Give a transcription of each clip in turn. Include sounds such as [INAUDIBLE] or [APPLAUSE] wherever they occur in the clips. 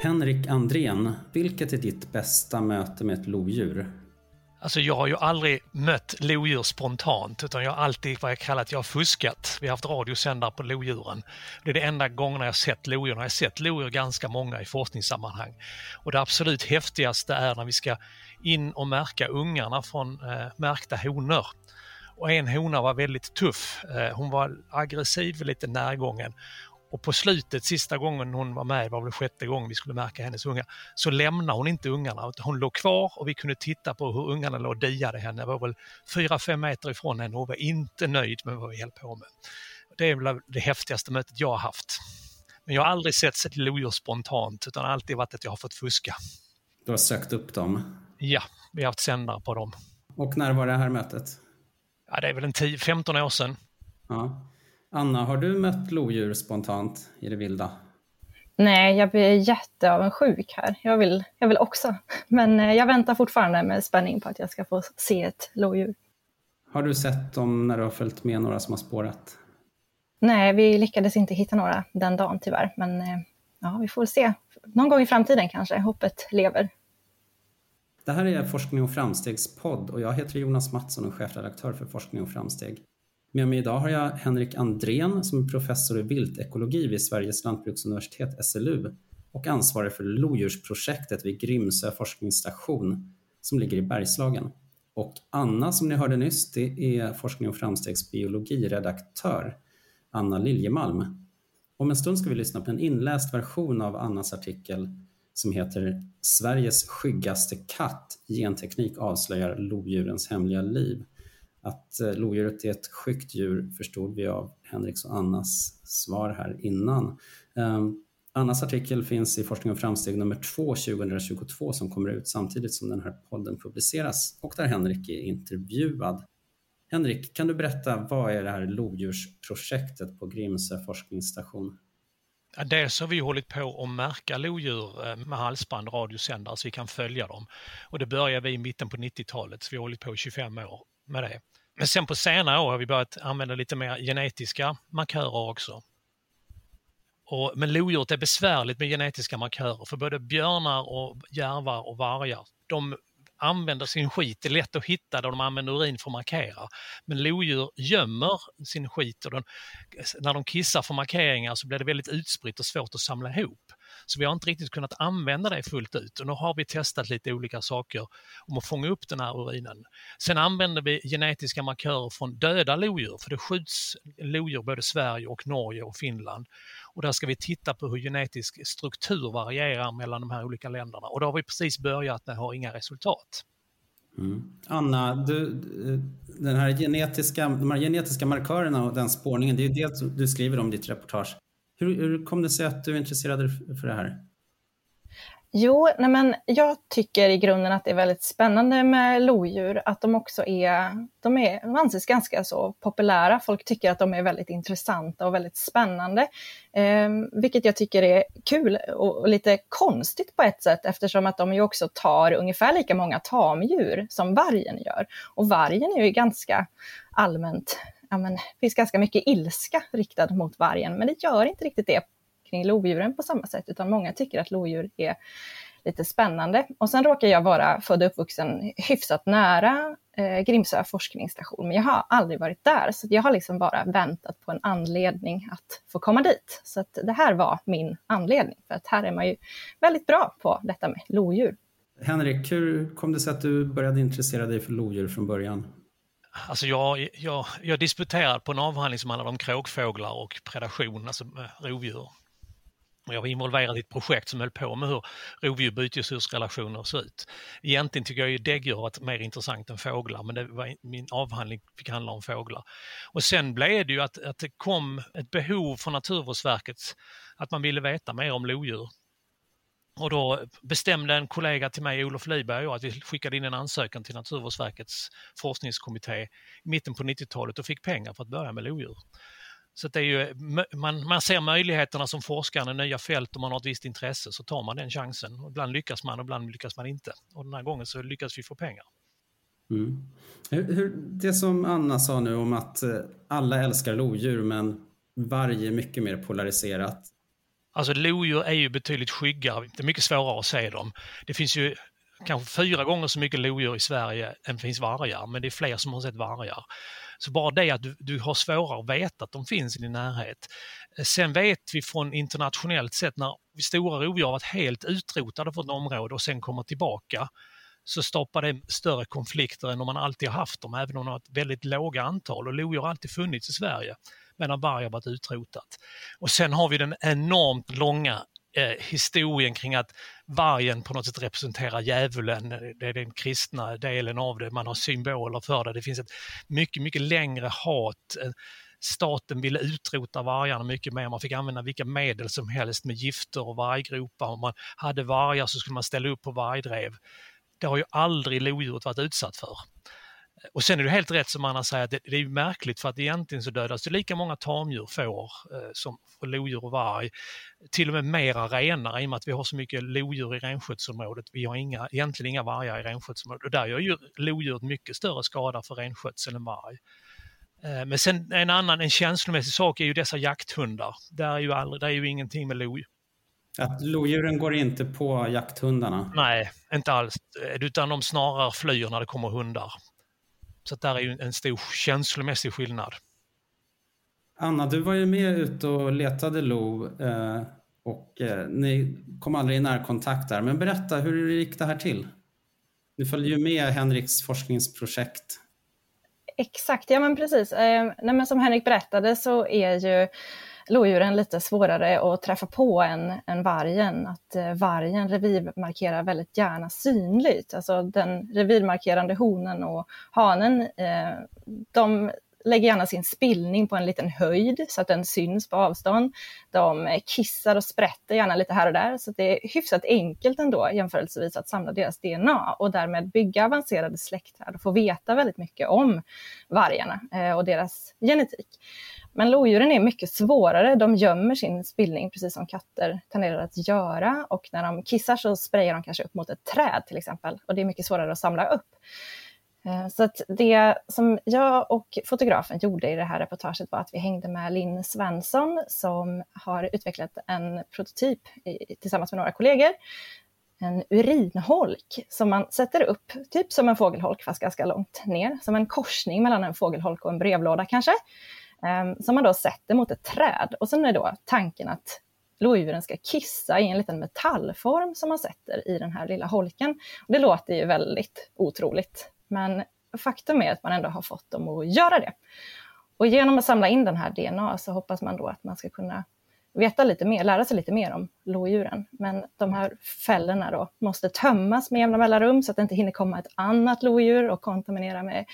Henrik Andrén, vilket är ditt bästa möte med ett lodjur? Alltså jag har ju aldrig mött lodjur spontant utan jag har alltid vad jag kallat, jag har fuskat. Vi har haft radiosändare på lodjuren. Det är det enda gången jag har sett lodjur. Jag har sett lodjur ganska många i forskningssammanhang. Och det absolut häftigaste är när vi ska in och märka ungarna från eh, märkta honor. Och en hona var väldigt tuff. Eh, hon var aggressiv, lite närgången. Och på slutet, sista gången hon var med, var väl sjätte gången vi skulle märka hennes unga, så lämnade hon inte ungarna. Hon låg kvar och vi kunde titta på hur ungarna låg och diade henne. Det var väl 4-5 meter ifrån henne och hon var inte nöjd med vad vi höll på med. Det är väl det häftigaste mötet jag har haft. Men jag har aldrig sett ett lodjur spontant utan alltid varit att jag har fått fuska. Du har sökt upp dem? Ja, vi har haft sändare på dem. Och när var det här mötet? Ja, det är väl en 10, 15 år sedan. Ja. Anna, har du mött lodjur spontant i det vilda? Nej, jag blir jätteavundsjuk här. Jag vill, jag vill också. Men eh, jag väntar fortfarande med spänning på att jag ska få se ett lodjur. Har du sett dem när du har följt med några som har spårat? Nej, vi lyckades inte hitta några den dagen tyvärr. Men eh, ja, vi får se. Någon gång i framtiden kanske. Hoppet lever. Det här är Forskning och framstegs podd och jag heter Jonas Mattsson och chefredaktör för Forskning och framsteg. Med mig idag har jag Henrik Andrén som är professor i viltekologi vid Sveriges lantbruksuniversitet SLU och ansvarig för lodjursprojektet vid Grimsö forskningsstation som ligger i Bergslagen. Och Anna som ni hörde nyss, det är Forskning och framstegsbiologiredaktör, Anna Liljemalm. Om en stund ska vi lyssna på en inläst version av Annas artikel som heter Sveriges skyggaste katt, genteknik avslöjar lodjurens hemliga liv att eh, lodjuret är ett skyggt djur förstod vi av Henriks och Annas svar här innan. Ehm, Annas artikel finns i Forskning och framsteg nummer 2 2022 som kommer ut samtidigt som den här podden publiceras och där Henrik är intervjuad. Henrik, kan du berätta vad är det här lodjursprojektet på Grimsö forskningsstation? Dels har vi hållit på att märka lodjur eh, med halsband, radiosändare, så vi kan följa dem. Och det började vi i mitten på 90-talet, så vi har hållit på i 25 år med det. Men sen på senare år har vi börjat använda lite mer genetiska markörer också. Och, men lodjuret är besvärligt med genetiska markörer för både björnar, och järvar och vargar de använder sin skit. Det är lätt att hitta där de använder urin för att markera. Men lodjur gömmer sin skit och de, när de kissar för markeringar så blir det väldigt utspritt och svårt att samla ihop. Så vi har inte riktigt kunnat använda det fullt ut och nu har vi testat lite olika saker om att fånga upp den här urinen. Sen använder vi genetiska markörer från döda lodjur, för det skjuts lodjur både Sverige och Norge och Finland. Och där ska vi titta på hur genetisk struktur varierar mellan de här olika länderna och då har vi precis börjat men har inga resultat. Mm. Anna, du, den här genetiska, de här genetiska markörerna och den spårningen, det är ju det du skriver om i ditt reportage. Hur, hur kom det sig att du intresserade dig för det här? Jo, nej men jag tycker i grunden att det är väldigt spännande med lodjur, att de också är, de är, de anses ganska så populära. Folk tycker att de är väldigt intressanta och väldigt spännande, eh, vilket jag tycker är kul och, och, lite konstigt på ett sätt eftersom att de ju också tar ungefär lika många tamdjur som vargen gör. Och vargen är ju ganska allmänt ja, men, det finns ganska mycket ilska riktad mot vargen, men det gör inte riktigt det kring lodjuren på samma sätt, utan många tycker att lodjur är lite spännande. Och sen råkar jag vara född och uppvuxen hyfsat nära eh, Grimsö forskningsstation, men jag har aldrig varit där, så jag har liksom bara väntat på en anledning att få komma dit. Så att det här var min anledning, för att här är man ju väldigt bra på detta med lodjur. Henrik, hur kom det sig att du började intressera dig för lodjur från början? Alltså jag, jag, jag disputerade på en avhandling som handlade om kråkfåglar och predation, alltså eh, rovdjur. Och jag var involverad i ett projekt som höll på med hur rovdjur bytesdjursrelationer ser ut. Egentligen tycker jag ju däggdjur var mer intressant än fåglar, men det var, min avhandling fick handla om fåglar. Och sen blev det ju att, att det kom ett behov från Naturvårdsverket att man ville veta mer om lodjur. Och då bestämde en kollega till mig, Olof Lyberg, att vi skickade in en ansökan till Naturvårdsverkets forskningskommitté i mitten på 90-talet och fick pengar för att börja med lodjur. Så det är ju, man, man ser möjligheterna som forskare nya fält och man har ett visst intresse så tar man den chansen. Och ibland lyckas man och ibland lyckas man inte. Och den här gången så lyckas vi få pengar. Mm. Hur, hur, det som Anna sa nu om att eh, alla älskar lodjur men varje är mycket mer polariserat. Alltså lodjur är ju betydligt skyggare, det är mycket svårare att se dem. Det finns ju kanske fyra gånger så mycket lodjur i Sverige än det finns vargar, men det är fler som har sett vargar. Så bara det att du, du har svårare att veta att de finns i din närhet. Sen vet vi från internationellt sett när stora rovdjur har varit helt utrotade från ett område och sen kommer tillbaka så stoppar det större konflikter än om man alltid har haft dem, även om de har ett väldigt låga antal. Och lodjur har alltid funnits i Sverige, medan varg har varit utrotat. Och sen har vi den enormt långa eh, historien kring att vargen på något sätt representerar djävulen, det är den kristna delen av det, man har symboler för det. Det finns ett mycket, mycket längre hat. Eh, staten ville utrota vargarna mycket mer, man fick använda vilka medel som helst med gifter och varggropar. Om man hade vargar så skulle man ställa upp på vargdrev. Det har ju aldrig lodjuret varit utsatt för. Och sen är det helt rätt som Anna säger, att det, det är märkligt för att egentligen så dödas det lika många tamdjur, får, eh, som lodjur och varg. Till och med mera renar i och med att vi har så mycket lodjur i renskötselområdet. Vi har inga, egentligen inga vargar i renskötselområdet och där gör ju lodjuret mycket större skada för renskötsel än varg. Eh, men sen en annan, en känslomässig sak är ju dessa jakthundar. Där är ju, aldrig, där är ju ingenting med lodjur. Att lodjuren går inte på jakthundarna? Nej, inte alls. Utan de snarare flyr när det kommer hundar. Så där är ju en stor känslomässig skillnad. Anna, du var ju med ute och letade lo eh, och eh, ni kom aldrig i närkontakt där. Men berätta, hur gick det här till? Ni följde ju med Henriks forskningsprojekt. Exakt, ja men precis. Eh, nej, men som Henrik berättade så är ju lodjuren lite svårare att träffa på än, än vargen. Att eh, vargen revirmarkerar väldigt gärna synligt. Alltså den revirmarkerande honen och hanen, eh, de lägger gärna sin spillning på en liten höjd så att den syns på avstånd. De kissar och sprätter gärna lite här och där, så det är hyfsat enkelt ändå jämförelsevis att samla deras DNA och därmed bygga avancerade släktträd och få veta väldigt mycket om vargarna eh, och deras genetik. Men lodjuren är mycket svårare. De gömmer sin spillning, precis som katter tenderar att göra. Och när de kissar så sprayar de kanske upp mot ett träd till exempel. Och det är mycket svårare att samla upp. Eh, så att det som jag och fotografen gjorde i det här reportaget var att vi hängde med Linn Svensson som har utvecklat en prototyp tillsammans med några kollegor. En urinholk som man sätter upp, typ som en fågelholk fast ganska långt ner, som en korsning mellan en fågelholk och en brevlåda kanske. Ehm, som man då sätter mot ett träd. Och sen är då tanken att lodjuren ska kissa i en liten metallform som man sätter i den här lilla holken. Och det låter ju väldigt otroligt, men faktum är att man ändå har fått dem att göra det. Och genom att samla in den här DNA så hoppas man då att man ska kunna veta lite mer, lära sig lite mer om lodjuren. Men de här fällorna då måste tömmas med jämna mellanrum så att det inte hinner komma ett annat lodjur och kontaminera med,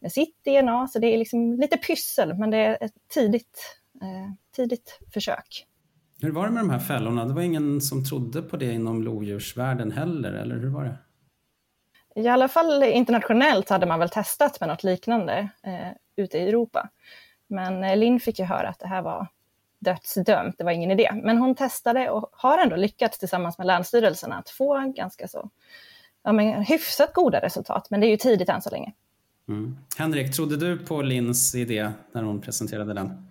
med sitt DNA. Så det är liksom lite pyssel, men det är ett tidigt, eh, tidigt försök. Hur var det med de här fällorna? Det var ingen som trodde på det inom lodjursvärlden heller, eller hur var det? I alla fall internationellt hade man väl testat med något liknande eh, ute i Europa. Men eh, Linn fick ju höra att det här var dödsdömt, det var ingen idé. Men hon testade och har ändå lyckats tillsammans med Länsstyrelsen att få ganska så, ja men hyfsat goda resultat, men det är ju tidigt än så länge. Mm. Henrik, trodde du på Linns idé när hon presenterade den?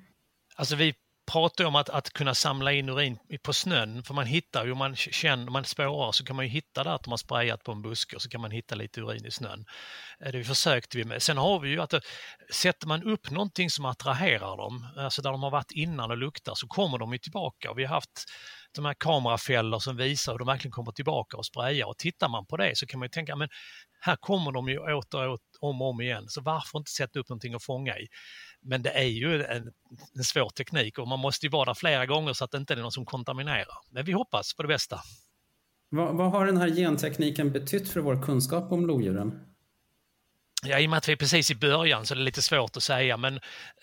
Alltså vi pratar om att, att kunna samla in urin på snön, för man hittar ju, om man känner, man spårar så kan man ju hitta där att de har sprayat på en buske och så kan man hitta lite urin i snön. Eh, det försökte vi med. Sen har vi ju att eh, sätter man upp någonting som attraherar dem, alltså där de har varit innan och luktar, så kommer de ju tillbaka. Vi har haft de här kamerafällor som visar hur de verkligen kommer tillbaka och sprayar. Och tittar man på det så kan man ju tänka, men här kommer de ju åter och om och om igen, så varför inte sätta upp någonting att fånga i? Men det är ju en, en svår teknik och man måste ju vara där flera gånger så att det inte är någon som kontaminerar. Men vi hoppas på det bästa. Vad, vad har den här gentekniken betytt för vår kunskap om lodjuren? Ja, i och med att vi är precis i början så är det lite svårt att säga, men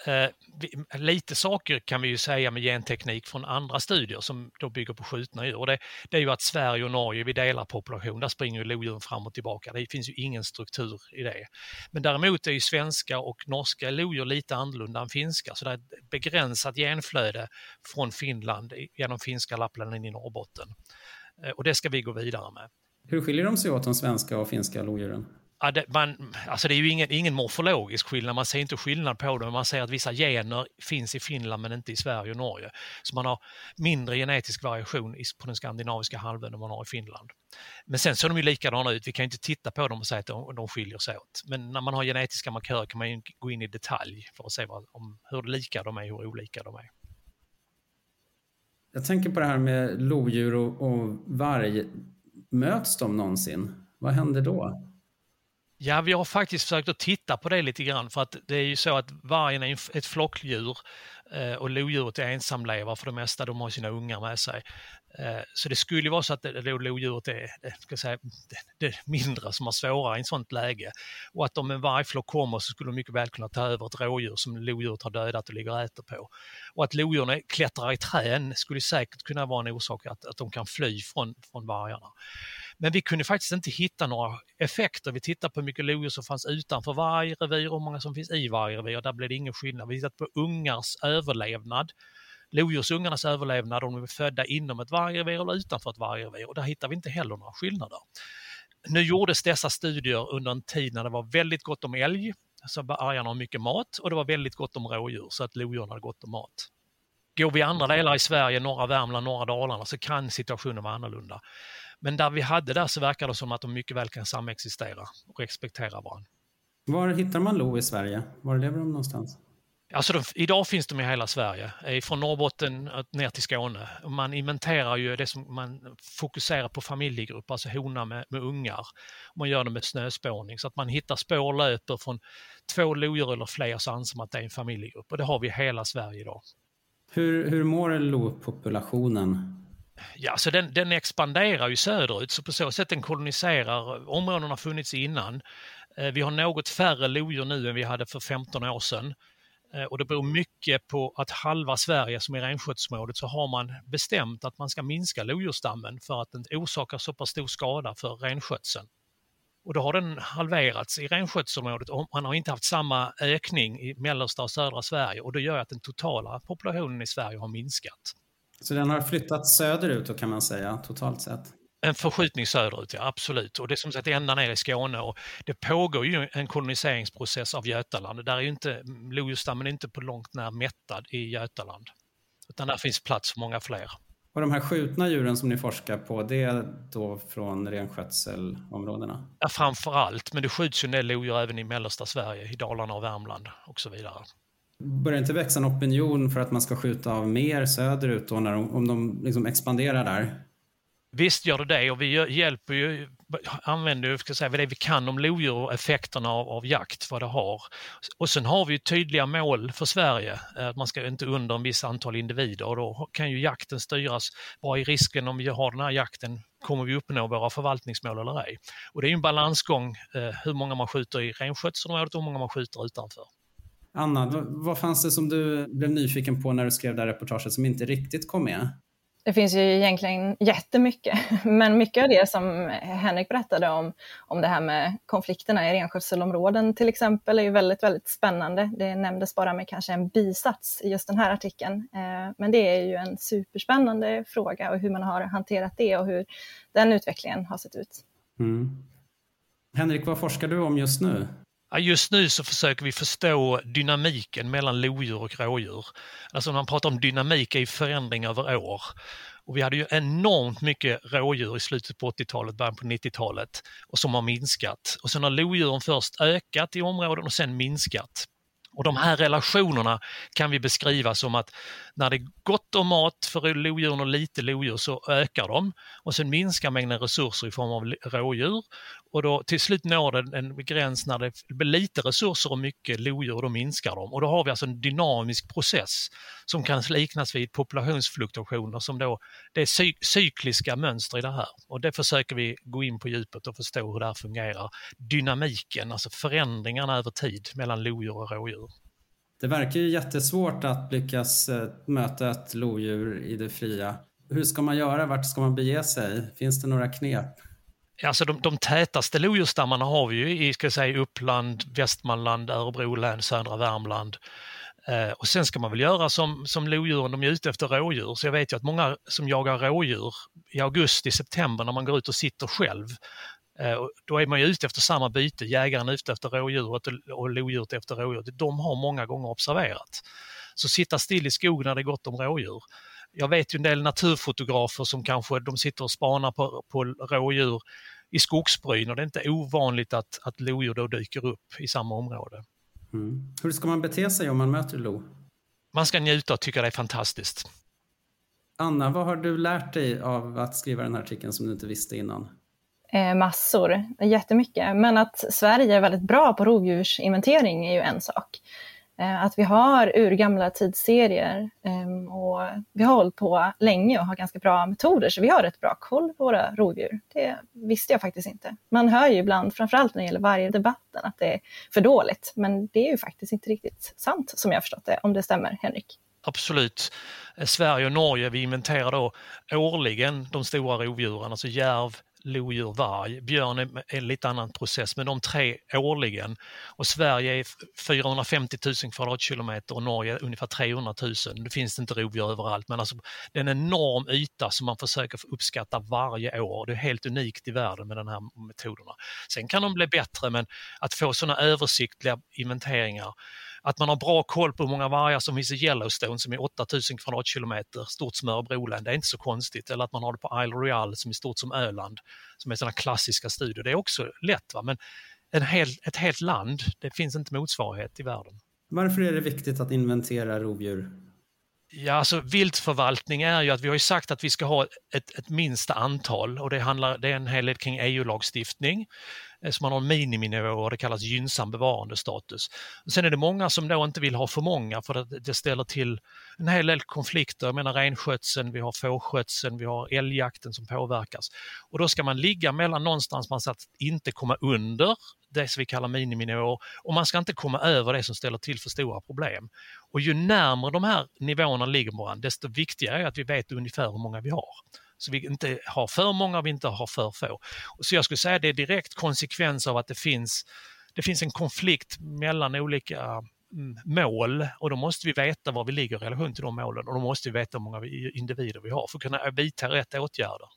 eh, vi, lite saker kan vi ju säga med genteknik från andra studier som då bygger på skjutna djur. Och det, det är ju att Sverige och Norge, vi delar population, där springer ju lodjuren fram och tillbaka. Det finns ju ingen struktur i det. Men däremot är ju svenska och norska lodjur lite annorlunda än finska, så det är ett begränsat genflöde från Finland genom finska Lappland in i Norrbotten. Eh, och det ska vi gå vidare med. Hur skiljer de sig åt, de svenska och finska lodjuren? Ja, det, man, alltså det är ju ingen, ingen morfologisk skillnad, man ser inte skillnad på det, men man ser att vissa gener finns i Finland men inte i Sverige och Norge. Så man har mindre genetisk variation på den skandinaviska halvön än man har i Finland. Men sen ser de ju likadana ut, vi kan inte titta på dem och säga att de, de skiljer sig åt. Men när man har genetiska markörer kan man gå in i detalj för att se vad, om, hur lika de är och hur olika de är. Jag tänker på det här med lodjur och, och varg. Möts de någonsin? Vad händer då? Ja, vi har faktiskt försökt att titta på det lite grann för att det är ju så att vargen är ett flockdjur eh, och lodjuret är ensamlevare för det mesta, de har sina ungar med sig. Eh, så det skulle vara så att lodjuret är eh, ska säga, det mindre som har svårare i ett sånt läge. Och att om en vargflock kommer så skulle de mycket väl kunna ta över ett rådjur som lodjuret har dödat och ligger och äter på. Och att lodjuren klättrar i trän skulle säkert kunna vara en orsak att, att de kan fly från, från vargarna. Men vi kunde faktiskt inte hitta några effekter. Vi tittade på hur mycket lodjur som fanns utanför varje revir och hur många som finns i varje revir. Där blev det ingen skillnad. Vi tittade på ungars överlevnad lodjursungarnas överlevnad om de är födda inom ett vargrevir eller utanför ett vargrevir och där hittar vi inte heller några skillnader. Nu gjordes dessa studier under en tid när det var väldigt gott om älg, så vargarna har mycket mat och det var väldigt gott om rådjur så att lodjuren hade gott om mat. Går vi i andra delar i Sverige, norra Värmland, norra Dalarna, så kan situationen vara annorlunda. Men där vi hade där så verkar det som att de mycket väl kan samexistera och respektera varandra. Var hittar man lo i Sverige? Var lever de någonstans? Alltså de, idag finns de i hela Sverige, eh, från Norrbotten ner till Skåne. Man inventerar ju det som man fokuserar på familjegrupper, alltså hona med, med ungar. Man gör det med snöspårning så att man hittar spår löper från två lodjur eller fler så anser man att det är en familjegrupp och det har vi i hela Sverige idag. Hur, hur mår lopopulationen? Ja, så den, den expanderar ju söderut så på så sätt den koloniserar. Eh, Områdena har funnits innan. Eh, vi har något färre lodjur nu än vi hade för 15 år sedan. Eh, och det beror mycket på att halva Sverige som är renskötselområdet så har man bestämt att man ska minska lodjursstammen för att den orsakar så pass stor skada för renskötseln. Och då har den halverats i renskötselområdet och man har inte haft samma ökning i mellersta och södra Sverige och det gör att den totala populationen i Sverige har minskat. Så den har flyttat söderut då kan man säga, totalt sett? En förskjutning söderut, ja absolut. Och det är som sagt ända ner i Skåne och det pågår ju en koloniseringsprocess av Götaland. Där är ju inte, lodjursstammen inte på långt när mättad i Götaland. Utan där finns plats för många fler. Och de här skjutna djuren som ni forskar på, det är då från renskötselområdena? Ja, framför allt, men det skjuts ju en del lodjur även i mellersta Sverige, i Dalarna och Värmland och så vidare. Börjar inte växa en opinion för att man ska skjuta av mer söderut då när de, om de liksom expanderar där? Visst gör det det och vi hjälper ju, använder ju, ska säga, det vi kan om lodjur och effekterna av, av, jakt, vad det har. Och sen har vi tydliga mål för Sverige, eh, att man ska inte under en viss antal individer och då kan ju jakten styras. Vad är risken om vi har den här jakten? Kommer vi uppnå våra förvaltningsmål eller ej? Och det är ju en balansgång eh, hur många man skjuter i renskötselområdet och hur många man skjuter utanför. Anna, vad fanns det som du blev nyfiken på när du skrev det här reportaget som inte riktigt kom med? Det finns ju egentligen jättemycket, [LAUGHS] men mycket av det som Henrik berättade om, om det här med konflikterna i renskötselområden till exempel, är ju väldigt, väldigt spännande. Det nämndes bara med kanske en bisats i just den här artikeln, eh, men det är ju en superspännande fråga och hur man har hanterat det och hur den utvecklingen har sett ut. Mm. Henrik, vad forskar du om just nu? Just nu så försöker vi förstå dynamiken mellan lodjur och rådjur. Alltså när man pratar om dynamik är förändring över år. Och vi hade ju enormt mycket rådjur i slutet på 80-talet, början på 90-talet och som har minskat. Och sen har lodjuren först ökat i områden och sen minskat. Och de här relationerna kan vi beskriva som att när det är gott om mat för lodjuren och lite lodjur så ökar de och sen minskar mängden resurser i form av rådjur och då till slut når det en gräns när det blir lite resurser och mycket lodjur och då minskar de. Och då har vi alltså en dynamisk process som kan liknas vid populationsfluktuationer som då, det är cykliska mönster i det här. Och det försöker vi gå in på djupet och förstå hur det här fungerar. Dynamiken, alltså förändringarna över tid mellan lodjur och rådjur. Det verkar ju jättesvårt att lyckas eh, möta ett lodjur i det fria. Hur ska man göra? Vart ska man bege sig? Finns det några knep? Alltså de, de tätaste lodjursstammarna har vi ju i ska säga, Uppland, Västmanland, Örebro län, södra Värmland. Eh, och sen ska man väl göra som, som lodjuren, de är ute efter rådjur. Så jag vet ju att många som jagar rådjur i augusti, september när man går ut och sitter själv Eh, då är man ju ute efter samma byte, jägaren är ute efter rådjuret och lodjuret efter rådjuret. De har många gånger observerat. Så sitta still i skogen när det är gott om rådjur. Jag vet ju en del naturfotografer som kanske de sitter och spanar på, på rådjur i skogsbryn och det är inte ovanligt att, att lodjur då dyker upp i samma område. Mm. Hur ska man bete sig om man möter lo? Man ska njuta och tycka det är fantastiskt. Anna, vad har du lärt dig av att skriva den här artikeln som du inte visste innan? Eh, massor, jättemycket. Men att Sverige är väldigt bra på rovdjursinventering är ju en sak. Eh, att vi har urgamla tidsserier ehm, och vi har hållit på länge och har ganska bra metoder så vi har rätt bra koll på våra rovdjur. Det visste jag faktiskt inte. Man hör ju ibland, framförallt när det gäller varje debatten, att det är för dåligt. Men det är ju faktiskt inte riktigt sant som jag förstått det, om det stämmer, Henrik. Absolut. Eh, Sverige och Norge, vi inventerar då årligen de stora rovdjuren, alltså järv, lodjur, varg. Björn är en lite annan process, men de tre årligen. Och Sverige är 450 000 kvadratkilometer och Norge ungefär 300 000. Det finns inte rovdjur överallt, men alltså, det är en enorm yta som man försöker uppskatta varje år. Det är helt unikt i världen med de här metoderna. Sen kan de bli bättre, men att få sådana översiktliga inventeringar att man har bra koll på hur många vargar som finns i Yellowstone som är 8000 kvadratkilometer, stort som Örebroland, det är inte så konstigt. Eller att man har det på Isle Royale som är stort som Öland, som är sådana klassiska studier. Det är också lätt. Va? Men en hel, ett helt land, det finns inte motsvarighet i världen. Varför är det viktigt att inventera rovdjur? Ja, alltså viltförvaltning är ju att vi har ju sagt att vi ska ha ett, ett minsta antal och det, handlar, det är en hel del kring EU-lagstiftning. Eh, så man har en miniminivå och det kallas gynnsam bevarandestatus. Sen är det många som då inte vill ha för många för att det ställer till en hel del konflikter. Jag menar renskötseln, vi har fårskötseln, vi har älgjakten som påverkas. Och då ska man ligga mellan någonstans man att inte komma under det som vi kallar miniminivå och man ska inte komma över det som ställer till för stora problem. Och ju närmare de här nivåerna ligger varandra, desto viktigare är att vi vet ungefär hur många vi har. Så vi inte har för många och vi inte har för få. Så jag skulle säga att det är direkt konsekvens av att det finns, det finns en konflikt mellan olika mm, mål och då måste vi veta var vi ligger i relation till de målen och då måste vi veta hur många individer vi har för att kunna vidta rätt åtgärder.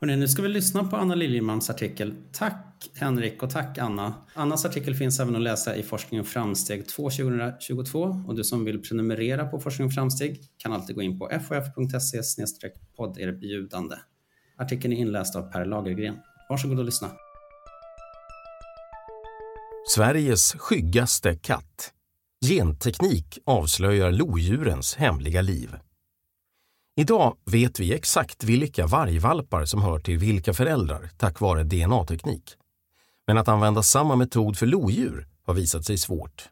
Hörrni, nu ska vi lyssna på Anna Liljemans artikel. Tack Henrik och tack Anna. Annas artikel finns även att läsa i Forskning och framsteg 2 2022 och du som vill prenumerera på Forskning och framsteg kan alltid gå in på fof.se podderbjudande. Artikeln är inläst av Per Lagergren. Varsågod och lyssna. Sveriges skyggaste katt. Genteknik avslöjar lodjurens hemliga liv. Idag vet vi exakt vilka vargvalpar som hör till vilka föräldrar tack vare DNA-teknik. Men att använda samma metod för lodjur har visat sig svårt.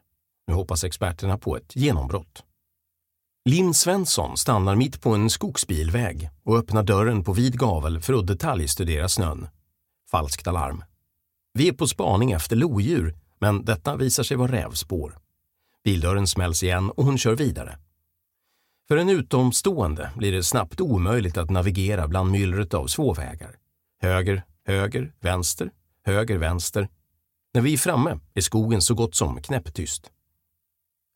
Nu hoppas experterna på ett genombrott. Linn Svensson stannar mitt på en skogsbilväg och öppnar dörren på vid gavel för att detaljstudera snön. Falskt alarm. Vi är på spaning efter lodjur, men detta visar sig vara rävspår. Bildörren smälls igen och hon kör vidare. För en utomstående blir det snabbt omöjligt att navigera bland myllret av småvägar. Höger, höger, vänster, höger, vänster. När vi är framme är skogen så gott som knäpptyst.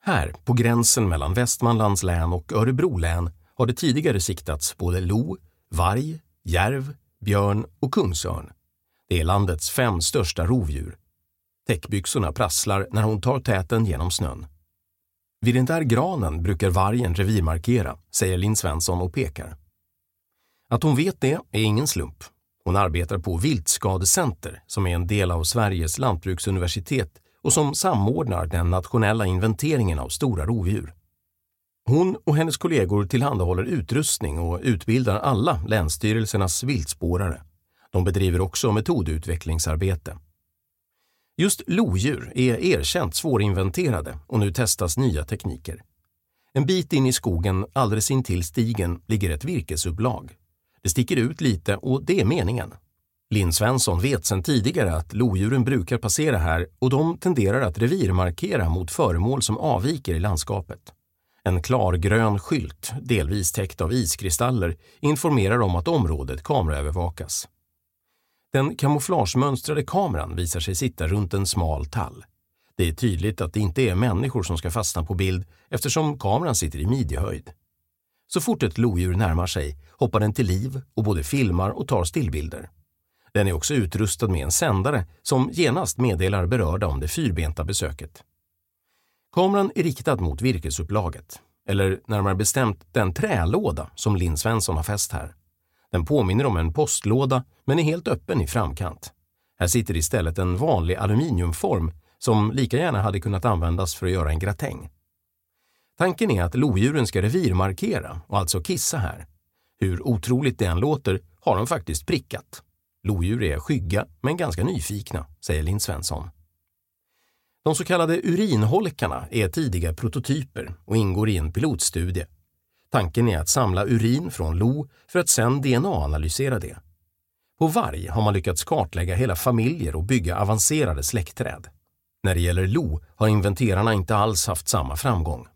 Här, på gränsen mellan Västmanlands län och Örebro län, har det tidigare siktats både lo, varg, järv, björn och kungsörn. Det är landets fem största rovdjur. Täckbyxorna prasslar när hon tar täten genom snön. Vid den där granen brukar vargen revirmarkera, säger Linn Svensson och pekar. Att hon vet det är ingen slump. Hon arbetar på Viltskadecenter som är en del av Sveriges lantbruksuniversitet och som samordnar den nationella inventeringen av stora rovdjur. Hon och hennes kollegor tillhandahåller utrustning och utbildar alla länsstyrelsernas viltspårare. De bedriver också metodutvecklingsarbete. Just lodjur är erkänt svårinventerade och nu testas nya tekniker. En bit in i skogen alldeles intill stigen ligger ett virkesupplag. Det sticker ut lite och det är meningen. Linn Svensson vet sedan tidigare att lodjuren brukar passera här och de tenderar att revirmarkera mot föremål som avviker i landskapet. En klargrön skylt, delvis täckt av iskristaller, informerar om att området kameraövervakas. Den kamouflagemönstrade kameran visar sig sitta runt en smal tall. Det är tydligt att det inte är människor som ska fastna på bild eftersom kameran sitter i midjehöjd. Så fort ett lodjur närmar sig hoppar den till liv och både filmar och tar stillbilder. Den är också utrustad med en sändare som genast meddelar berörda om det fyrbenta besöket. Kameran är riktad mot virkesupplaget, eller närmare bestämt den trälåda som Linn Svensson har fäst här. Den påminner om en postlåda men är helt öppen i framkant. Här sitter istället en vanlig aluminiumform som lika gärna hade kunnat användas för att göra en gratäng. Tanken är att lodjuren ska revirmarkera och alltså kissa här. Hur otroligt det än låter har de faktiskt prickat. Lodjur är skygga men ganska nyfikna, säger Linn Svensson. De så kallade urinholkarna är tidiga prototyper och ingår i en pilotstudie. Tanken är att samla urin från lo för att sedan DNA-analysera det. På varg har man lyckats kartlägga hela familjer och bygga avancerade släktträd. När det gäller lo har inventerarna inte alls haft samma framgång.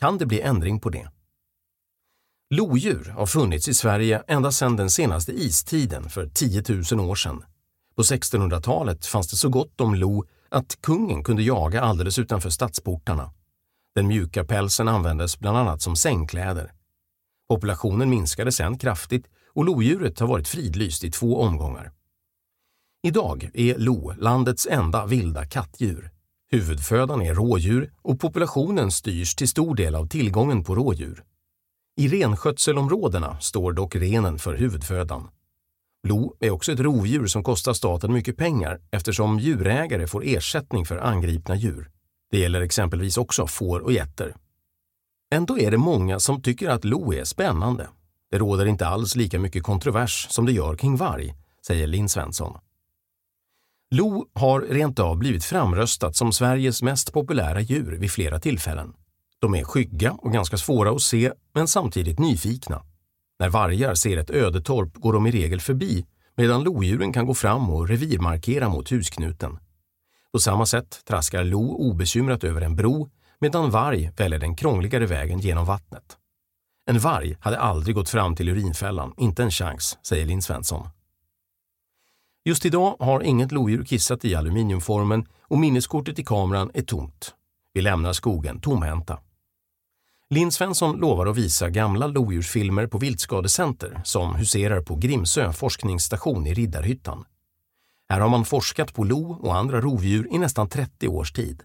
Kan det bli ändring på det? Lodjur har funnits i Sverige ända sedan den senaste istiden för 10 000 år sedan. På 1600-talet fanns det så gott om lo att kungen kunde jaga alldeles utanför stadsportarna. Den mjuka pälsen användes bland annat som sängkläder. Populationen minskade sedan kraftigt och lodjuret har varit fridlyst i två omgångar. Idag är lo landets enda vilda kattdjur. Huvudfödan är rådjur och populationen styrs till stor del av tillgången på rådjur. I renskötselområdena står dock renen för huvudfödan. Lo är också ett rovdjur som kostar staten mycket pengar eftersom djurägare får ersättning för angripna djur. Det gäller exempelvis också får och getter. Ändå är det många som tycker att lo är spännande. Det råder inte alls lika mycket kontrovers som det gör kring varg, säger Linn Svensson. Lo har rent av blivit framröstat som Sveriges mest populära djur vid flera tillfällen. De är skygga och ganska svåra att se, men samtidigt nyfikna. När vargar ser ett ödetorp går de i regel förbi, medan lodjuren kan gå fram och revirmarkera mot husknuten. På samma sätt traskar lo obekymrat över en bro, medan varg väljer den krångligare vägen genom vattnet. En varg hade aldrig gått fram till urinfällan, inte en chans, säger Linn Svensson. Just idag har inget lodjur kissat i aluminiumformen och minneskortet i kameran är tomt. Vi lämnar skogen tomhänta. Linn Svensson lovar att visa gamla lodjursfilmer på Viltskadecenter som huserar på Grimsö forskningsstation i Riddarhyttan. Här har man forskat på lo och andra rovdjur i nästan 30 års tid.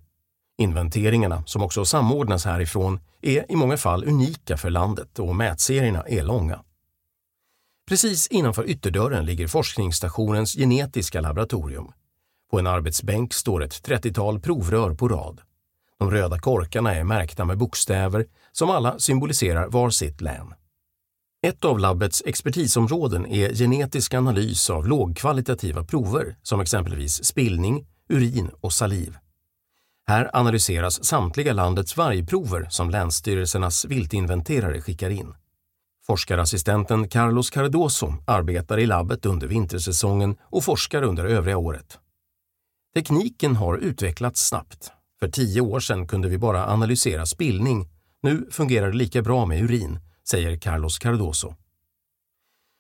Inventeringarna, som också samordnas härifrån, är i många fall unika för landet och mätserierna är långa. Precis innanför ytterdörren ligger forskningsstationens genetiska laboratorium. På en arbetsbänk står ett 30-tal provrör på rad. De röda korkarna är märkta med bokstäver som alla symboliserar var sitt län. Ett av labbets expertisområden är genetisk analys av lågkvalitativa prover som exempelvis spillning, urin och saliv. Här analyseras samtliga landets vargprover som länsstyrelsernas viltinventerare skickar in. Forskarassistenten Carlos Cardoso arbetar i labbet under vintersäsongen och forskar under övriga året. Tekniken har utvecklats snabbt. För tio år sedan kunde vi bara analysera spillning. Nu fungerar det lika bra med urin, säger Carlos Cardoso.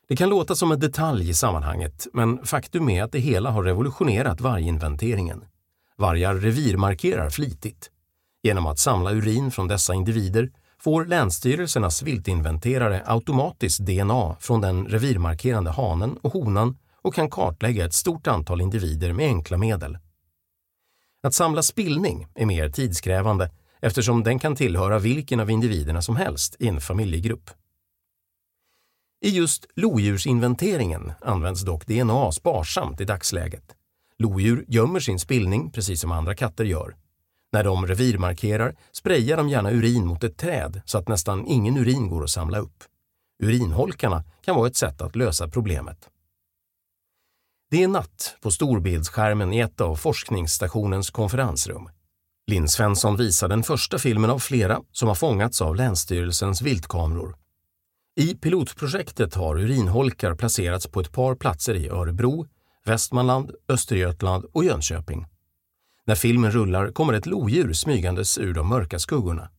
Det kan låta som en detalj i sammanhanget, men faktum är att det hela har revolutionerat varginventeringen. Vargar revirmarkerar flitigt. Genom att samla urin från dessa individer får länsstyrelsernas viltinventerare automatiskt DNA från den revirmarkerande hanen och honan och kan kartlägga ett stort antal individer med enkla medel. Att samla spillning är mer tidskrävande eftersom den kan tillhöra vilken av individerna som helst i en familjegrupp. I just lodjursinventeringen används dock DNA sparsamt i dagsläget. Lodjur gömmer sin spillning precis som andra katter gör. När de revirmarkerar sprayar de gärna urin mot ett träd så att nästan ingen urin går att samla upp. Urinholkarna kan vara ett sätt att lösa problemet. Det är natt på storbildsskärmen i ett av forskningsstationens konferensrum. Linn Svensson visar den första filmen av flera som har fångats av Länsstyrelsens viltkameror. I pilotprojektet har urinholkar placerats på ett par platser i Örebro, Västmanland, Östergötland och Jönköping. När filmen rullar kommer ett lodjur smygandes ur de mörka skuggorna.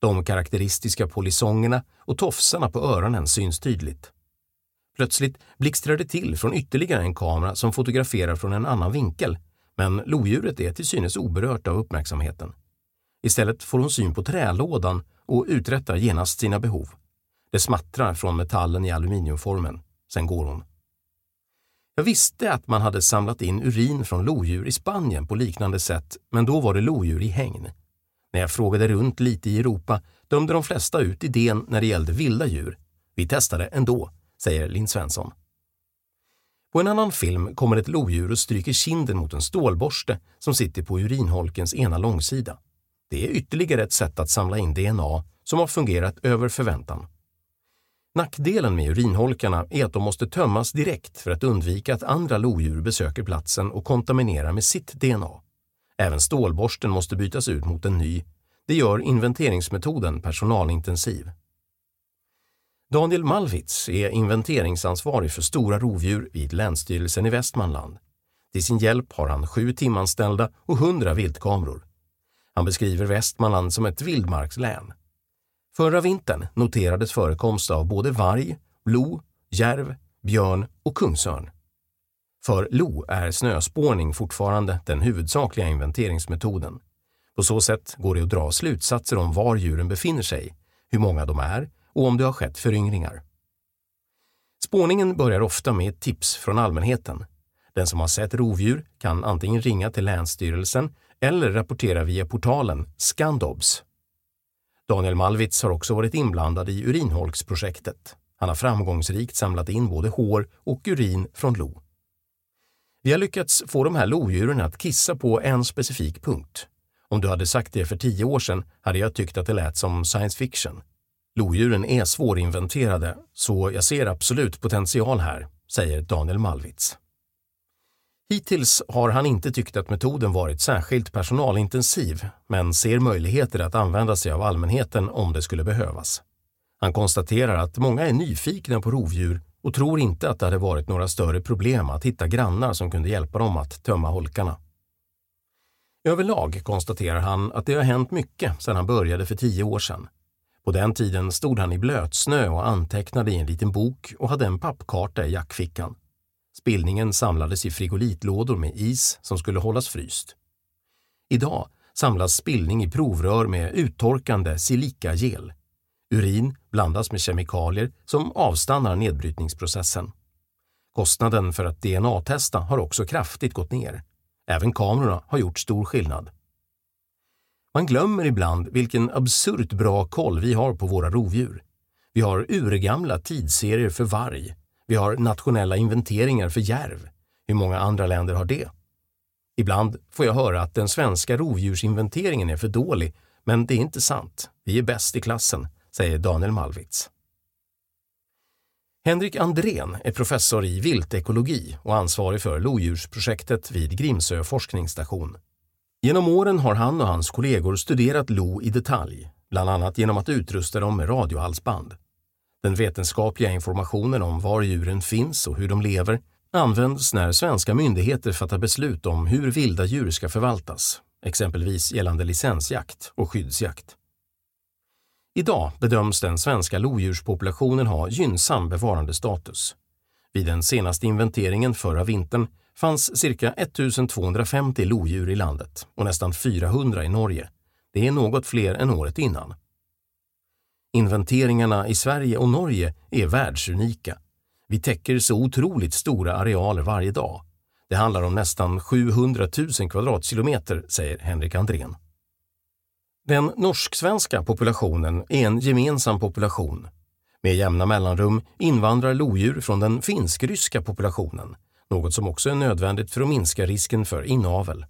De karaktäristiska polisongerna och tofsarna på öronen syns tydligt. Plötsligt blixtrar det till från ytterligare en kamera som fotograferar från en annan vinkel, men lodjuret är till synes oberört av uppmärksamheten. Istället får hon syn på trälådan och uträttar genast sina behov. Det smattrar från metallen i aluminiumformen. Sen går hon. Jag visste att man hade samlat in urin från lodjur i Spanien på liknande sätt, men då var det lodjur i hägn. När jag frågade runt lite i Europa dömde de flesta ut idén när det gällde vilda djur. Vi testade ändå, säger Linn Svensson. På en annan film kommer ett lodjur och stryker kinden mot en stålborste som sitter på urinholkens ena långsida. Det är ytterligare ett sätt att samla in DNA som har fungerat över förväntan. Nackdelen med urinholkarna är att de måste tömmas direkt för att undvika att andra lodjur besöker platsen och kontaminerar med sitt DNA. Även stålborsten måste bytas ut mot en ny. Det gör inventeringsmetoden personalintensiv. Daniel Malvitz är inventeringsansvarig för stora rovdjur vid Länsstyrelsen i Västmanland. Till sin hjälp har han sju timanställda och hundra viltkameror. Han beskriver Västmanland som ett vildmarkslän. Förra vintern noterades förekomst av både varg, lo, järv, björn och kungsörn. För lo är snöspårning fortfarande den huvudsakliga inventeringsmetoden. På så sätt går det att dra slutsatser om var djuren befinner sig, hur många de är och om det har skett föryngringar. Spårningen börjar ofta med ett tips från allmänheten. Den som har sett rovdjur kan antingen ringa till Länsstyrelsen eller rapportera via portalen Scandobs. Daniel Malvitz har också varit inblandad i urinholksprojektet. Han har framgångsrikt samlat in både hår och urin från lo. Vi har lyckats få de här lodjuren att kissa på en specifik punkt. Om du hade sagt det för tio år sedan hade jag tyckt att det lät som science fiction. Lodjuren är svårinventerade, så jag ser absolut potential här, säger Daniel Malvitz. Hittills har han inte tyckt att metoden varit särskilt personalintensiv, men ser möjligheter att använda sig av allmänheten om det skulle behövas. Han konstaterar att många är nyfikna på rovdjur och tror inte att det hade varit några större problem att hitta grannar som kunde hjälpa dem att tömma holkarna. Överlag konstaterar han att det har hänt mycket sedan han började för tio år sedan. På den tiden stod han i blötsnö och antecknade i en liten bok och hade en pappkarta i jackfickan. Spillningen samlades i frigolitlådor med is som skulle hållas fryst. Idag samlas spillning i provrör med uttorkande silikagel. Urin blandas med kemikalier som avstannar nedbrytningsprocessen. Kostnaden för att DNA-testa har också kraftigt gått ner. Även kamerorna har gjort stor skillnad. Man glömmer ibland vilken absurt bra koll vi har på våra rovdjur. Vi har urgamla tidsserier för varg. Vi har nationella inventeringar för järv. Hur många andra länder har det? Ibland får jag höra att den svenska rovdjursinventeringen är för dålig, men det är inte sant. Vi är bäst i klassen, säger Daniel Malvitz. Henrik Andrén är professor i viltekologi och ansvarig för lodjursprojektet vid Grimsö forskningsstation. Genom åren har han och hans kollegor studerat lo i detalj, bland annat genom att utrusta dem med radiohalsband. Den vetenskapliga informationen om var djuren finns och hur de lever används när svenska myndigheter fattar beslut om hur vilda djur ska förvaltas, exempelvis gällande licensjakt och skyddsjakt. Idag bedöms den svenska lodjurspopulationen ha gynnsam bevarandestatus. Vid den senaste inventeringen förra vintern fanns cirka 1250 lodjur i landet och nästan 400 i Norge. Det är något fler än året innan. Inventeringarna i Sverige och Norge är världsunika. Vi täcker så otroligt stora arealer varje dag. Det handlar om nästan 700 000 kvadratkilometer, säger Henrik Andrén. Den norsk-svenska populationen är en gemensam population. Med jämna mellanrum invandrar lodjur från den finsk-ryska populationen något som också är nödvändigt för att minska risken för inavel.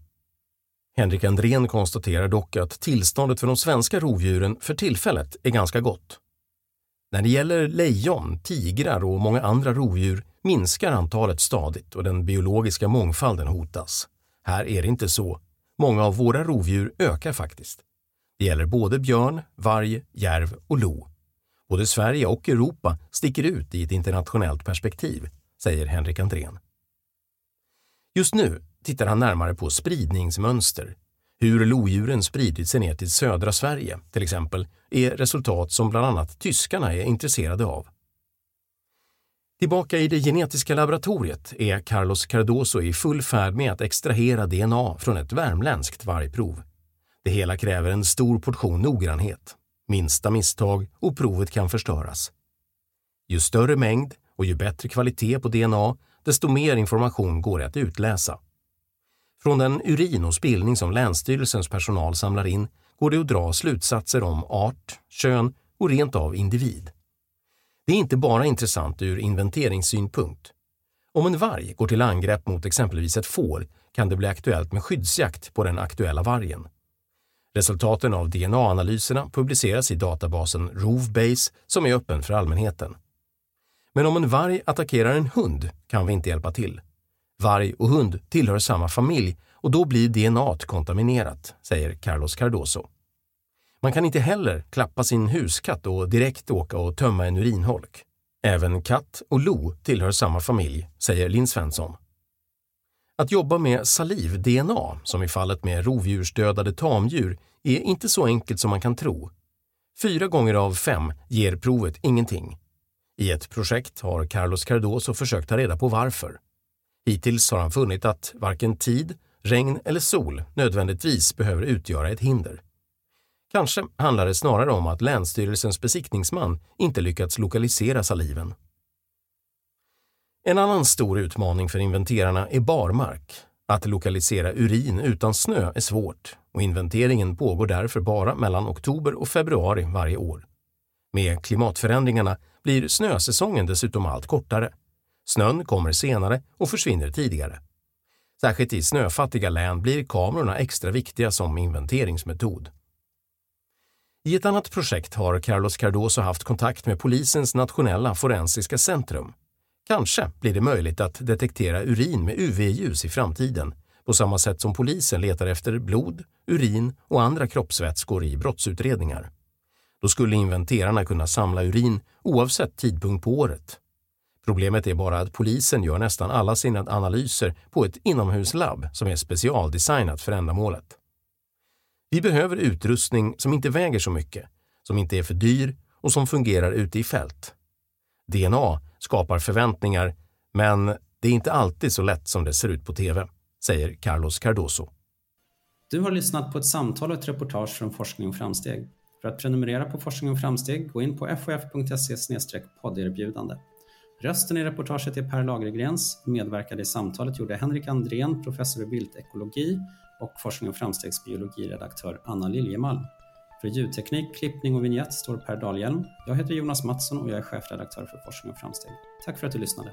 Henrik Andrén konstaterar dock att tillståndet för de svenska rovdjuren för tillfället är ganska gott. När det gäller lejon, tigrar och många andra rovdjur minskar antalet stadigt och den biologiska mångfalden hotas. Här är det inte så. Många av våra rovdjur ökar faktiskt. Det gäller både björn, varg, järv och lo. Både Sverige och Europa sticker ut i ett internationellt perspektiv, säger Henrik Andrén. Just nu tittar han närmare på spridningsmönster. Hur lodjuren spridit sig ner till södra Sverige, till exempel, är resultat som bland annat tyskarna är intresserade av. Tillbaka i det genetiska laboratoriet är Carlos Cardoso i full färd med att extrahera DNA från ett värmländskt vargprov. Det hela kräver en stor portion noggrannhet. Minsta misstag och provet kan förstöras. Ju större mängd och ju bättre kvalitet på DNA, desto mer information går det att utläsa. Från den urin och spillning som Länsstyrelsens personal samlar in går det att dra slutsatser om art, kön och rent av individ. Det är inte bara intressant ur inventeringssynpunkt. Om en varg går till angrepp mot exempelvis ett får kan det bli aktuellt med skyddsjakt på den aktuella vargen. Resultaten av DNA-analyserna publiceras i databasen Rovbase som är öppen för allmänheten. Men om en varg attackerar en hund kan vi inte hjälpa till. Varg och hund tillhör samma familj och då blir DNA kontaminerat, säger Carlos Cardoso. Man kan inte heller klappa sin huskatt och direkt åka och tömma en urinholk. Även katt och lo tillhör samma familj, säger Linn Svensson. Att jobba med saliv-DNA, som i fallet med rovdjursdödade tamdjur, är inte så enkelt som man kan tro. Fyra gånger av fem ger provet ingenting. I ett projekt har Carlos Cardoso försökt ta reda på varför. Hittills har han funnit att varken tid, regn eller sol nödvändigtvis behöver utgöra ett hinder. Kanske handlar det snarare om att Länsstyrelsens besiktningsman inte lyckats lokalisera saliven. En annan stor utmaning för inventerarna är barmark. Att lokalisera urin utan snö är svårt och inventeringen pågår därför bara mellan oktober och februari varje år. Med klimatförändringarna blir snösäsongen dessutom allt kortare. Snön kommer senare och försvinner tidigare. Särskilt i snöfattiga län blir kamerorna extra viktiga som inventeringsmetod. I ett annat projekt har Carlos Cardoso haft kontakt med polisens nationella forensiska centrum. Kanske blir det möjligt att detektera urin med UV-ljus i framtiden på samma sätt som polisen letar efter blod, urin och andra kroppsvätskor i brottsutredningar. Då skulle inventerarna kunna samla urin oavsett tidpunkt på året. Problemet är bara att polisen gör nästan alla sina analyser på ett inomhuslabb som är specialdesignat för ändamålet. Vi behöver utrustning som inte väger så mycket, som inte är för dyr och som fungerar ute i fält. DNA skapar förväntningar, men det är inte alltid så lätt som det ser ut på TV, säger Carlos Cardoso. Du har lyssnat på ett samtal och ett reportage från Forskning och framsteg. För att prenumerera på Forskning och framsteg, gå in på fof.se podderbjudande. Rösten i reportaget är Per Lagergrens. Medverkade i samtalet gjorde Henrik Andrén, professor i viltekologi och Forskning och framstegs biologiredaktör Anna Liljemalm. För ljudteknik, klippning och vignett står Per Dahlhjelm. Jag heter Jonas Mattsson och jag är chefredaktör för Forskning och framsteg. Tack för att du lyssnade.